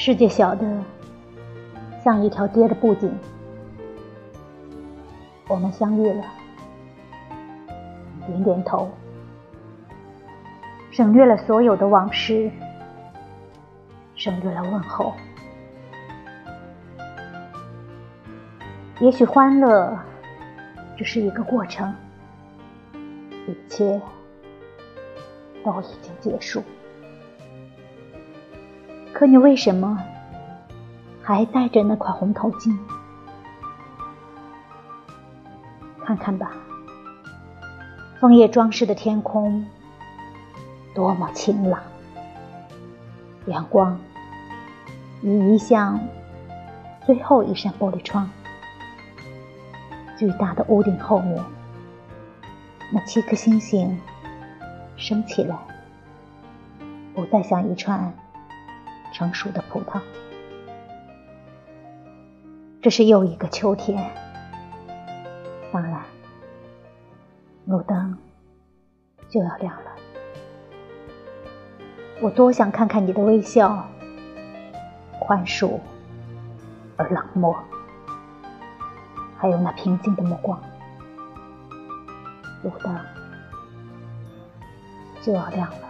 世界小的像一条街的布景，我们相遇了，点点头，省略了所有的往事，省略了问候。也许欢乐只是一个过程，一切都已经结束。可你为什么还戴着那块红头巾？看看吧，枫叶装饰的天空多么晴朗，阳光已移向最后一扇玻璃窗，巨大的屋顶后面，那七颗星星升起来，不再像一串。成熟的葡萄，这是又一个秋天。当然，路灯就要亮了。我多想看看你的微笑，宽恕而冷漠，还有那平静的目光。路灯就要亮了。